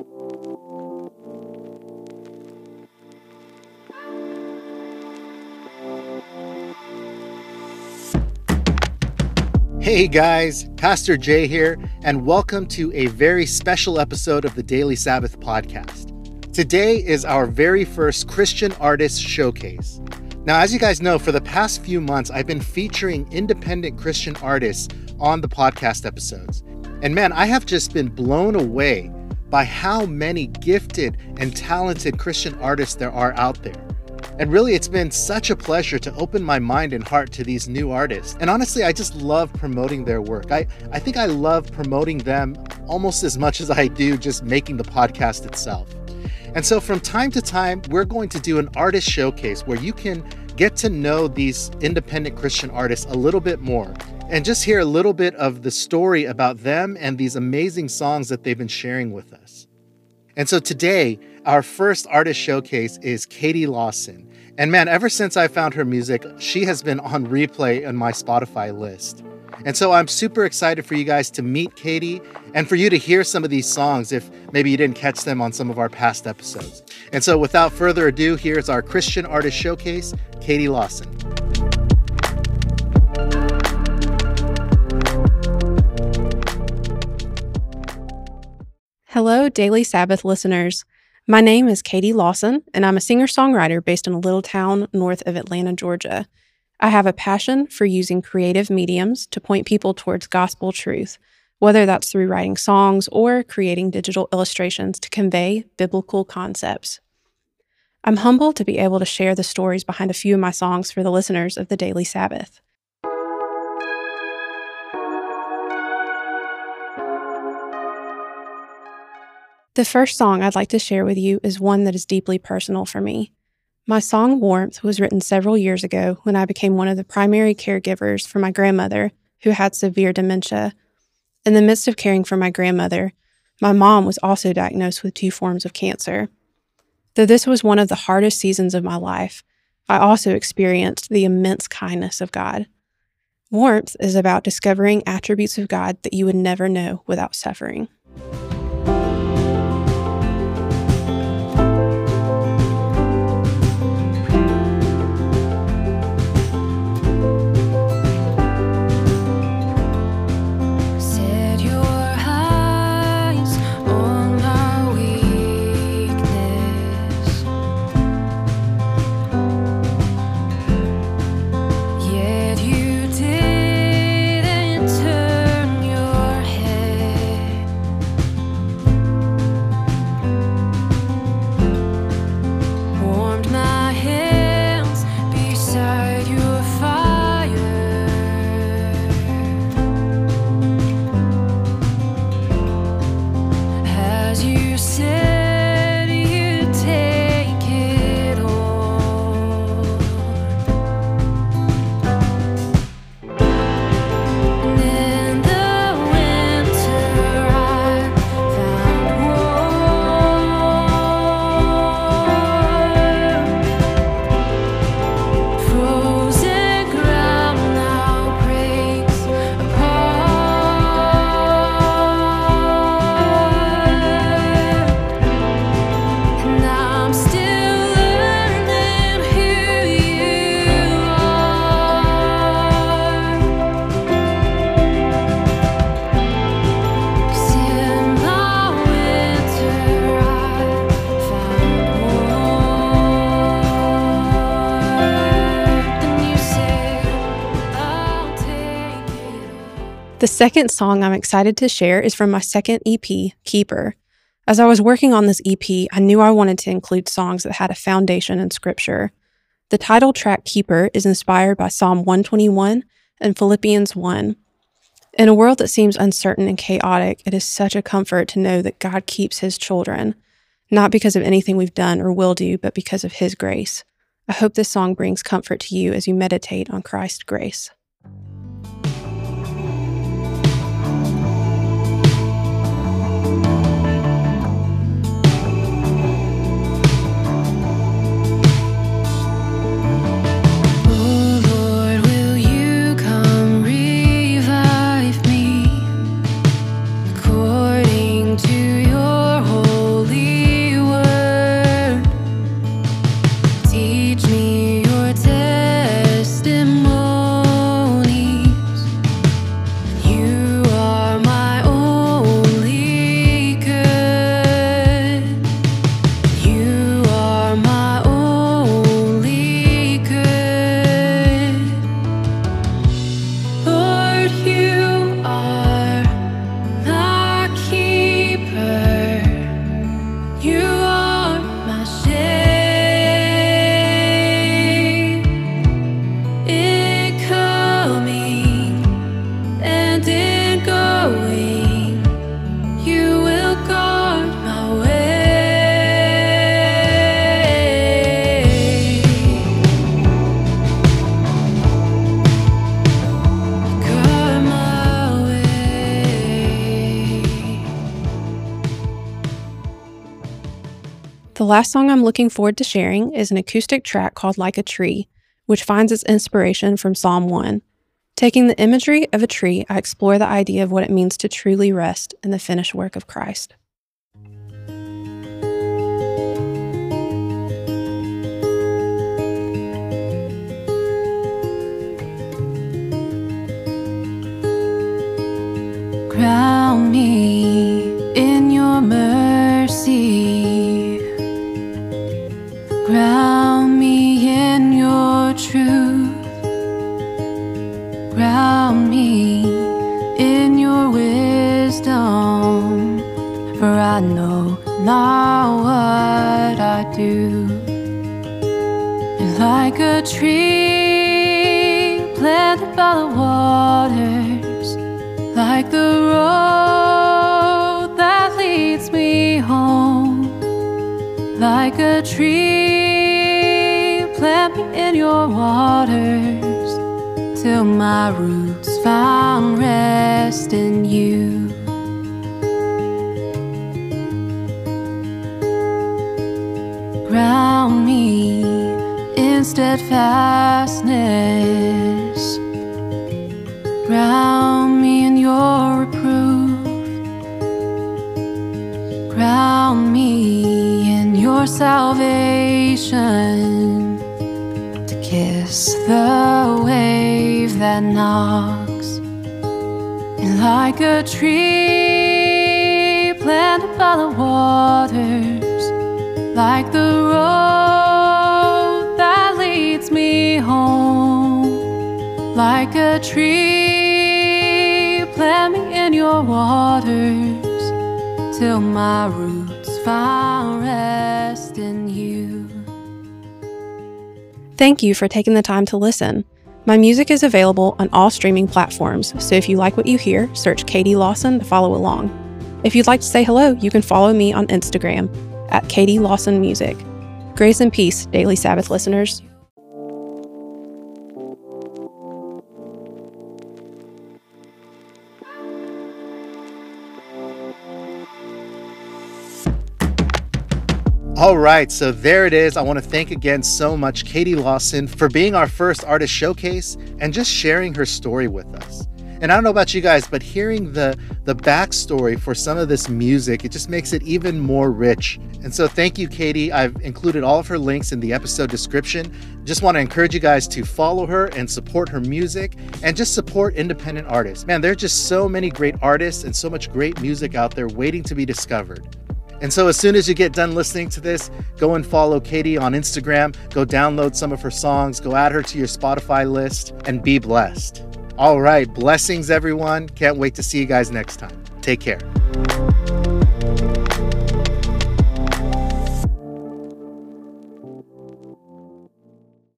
Hey guys, Pastor Jay here, and welcome to a very special episode of the Daily Sabbath podcast. Today is our very first Christian Artist Showcase. Now, as you guys know, for the past few months, I've been featuring independent Christian artists on the podcast episodes. And man, I have just been blown away by how many gifted and talented Christian artists there are out there. And really, it's been such a pleasure to open my mind and heart to these new artists. And honestly, I just love promoting their work. I, I think I love promoting them almost as much as I do just making the podcast itself. And so, from time to time, we're going to do an artist showcase where you can get to know these independent Christian artists a little bit more and just hear a little bit of the story about them and these amazing songs that they've been sharing with us. And so, today, our first artist showcase is Katie Lawson. And man, ever since I found her music, she has been on replay on my Spotify list. And so I'm super excited for you guys to meet Katie and for you to hear some of these songs if maybe you didn't catch them on some of our past episodes. And so without further ado, here's our Christian Artist Showcase, Katie Lawson. Hello, Daily Sabbath listeners. My name is Katie Lawson, and I'm a singer songwriter based in a little town north of Atlanta, Georgia. I have a passion for using creative mediums to point people towards gospel truth, whether that's through writing songs or creating digital illustrations to convey biblical concepts. I'm humbled to be able to share the stories behind a few of my songs for the listeners of the Daily Sabbath. The first song I'd like to share with you is one that is deeply personal for me. My song Warmth was written several years ago when I became one of the primary caregivers for my grandmother, who had severe dementia. In the midst of caring for my grandmother, my mom was also diagnosed with two forms of cancer. Though this was one of the hardest seasons of my life, I also experienced the immense kindness of God. Warmth is about discovering attributes of God that you would never know without suffering. The second song I'm excited to share is from my second EP, Keeper. As I was working on this EP, I knew I wanted to include songs that had a foundation in Scripture. The title track, Keeper, is inspired by Psalm 121 and Philippians 1. In a world that seems uncertain and chaotic, it is such a comfort to know that God keeps His children, not because of anything we've done or will do, but because of His grace. I hope this song brings comfort to you as you meditate on Christ's grace. Last song I'm looking forward to sharing is an acoustic track called Like a Tree, which finds its inspiration from Psalm 1. Taking the imagery of a tree, I explore the idea of what it means to truly rest in the finished work of Christ. Crown me For I know not what I do. And like a tree planted by the waters, like the road that leads me home, like a tree, plant me in your waters till my roots found rest in you. Ground me in steadfastness. Ground me in your reproof. Ground me in your salvation. To kiss the wave that knocks. And like a tree planted by the waters, like the road that leads me home, like a tree, plant me in your waters till my roots found rest in you. Thank you for taking the time to listen. My music is available on all streaming platforms, so if you like what you hear, search Katie Lawson to follow along. If you'd like to say hello, you can follow me on Instagram at Katie Lawson Music. Grace and peace, Daily Sabbath listeners. All right, so there it is. I want to thank again so much Katie Lawson for being our first artist showcase and just sharing her story with us. And I don't know about you guys, but hearing the the backstory for some of this music, it just makes it even more rich. And so thank you, Katie. I've included all of her links in the episode description. Just want to encourage you guys to follow her and support her music and just support independent artists. Man, there are just so many great artists and so much great music out there waiting to be discovered. And so, as soon as you get done listening to this, go and follow Katie on Instagram, go download some of her songs, go add her to your Spotify list, and be blessed. All right, blessings, everyone. Can't wait to see you guys next time. Take care.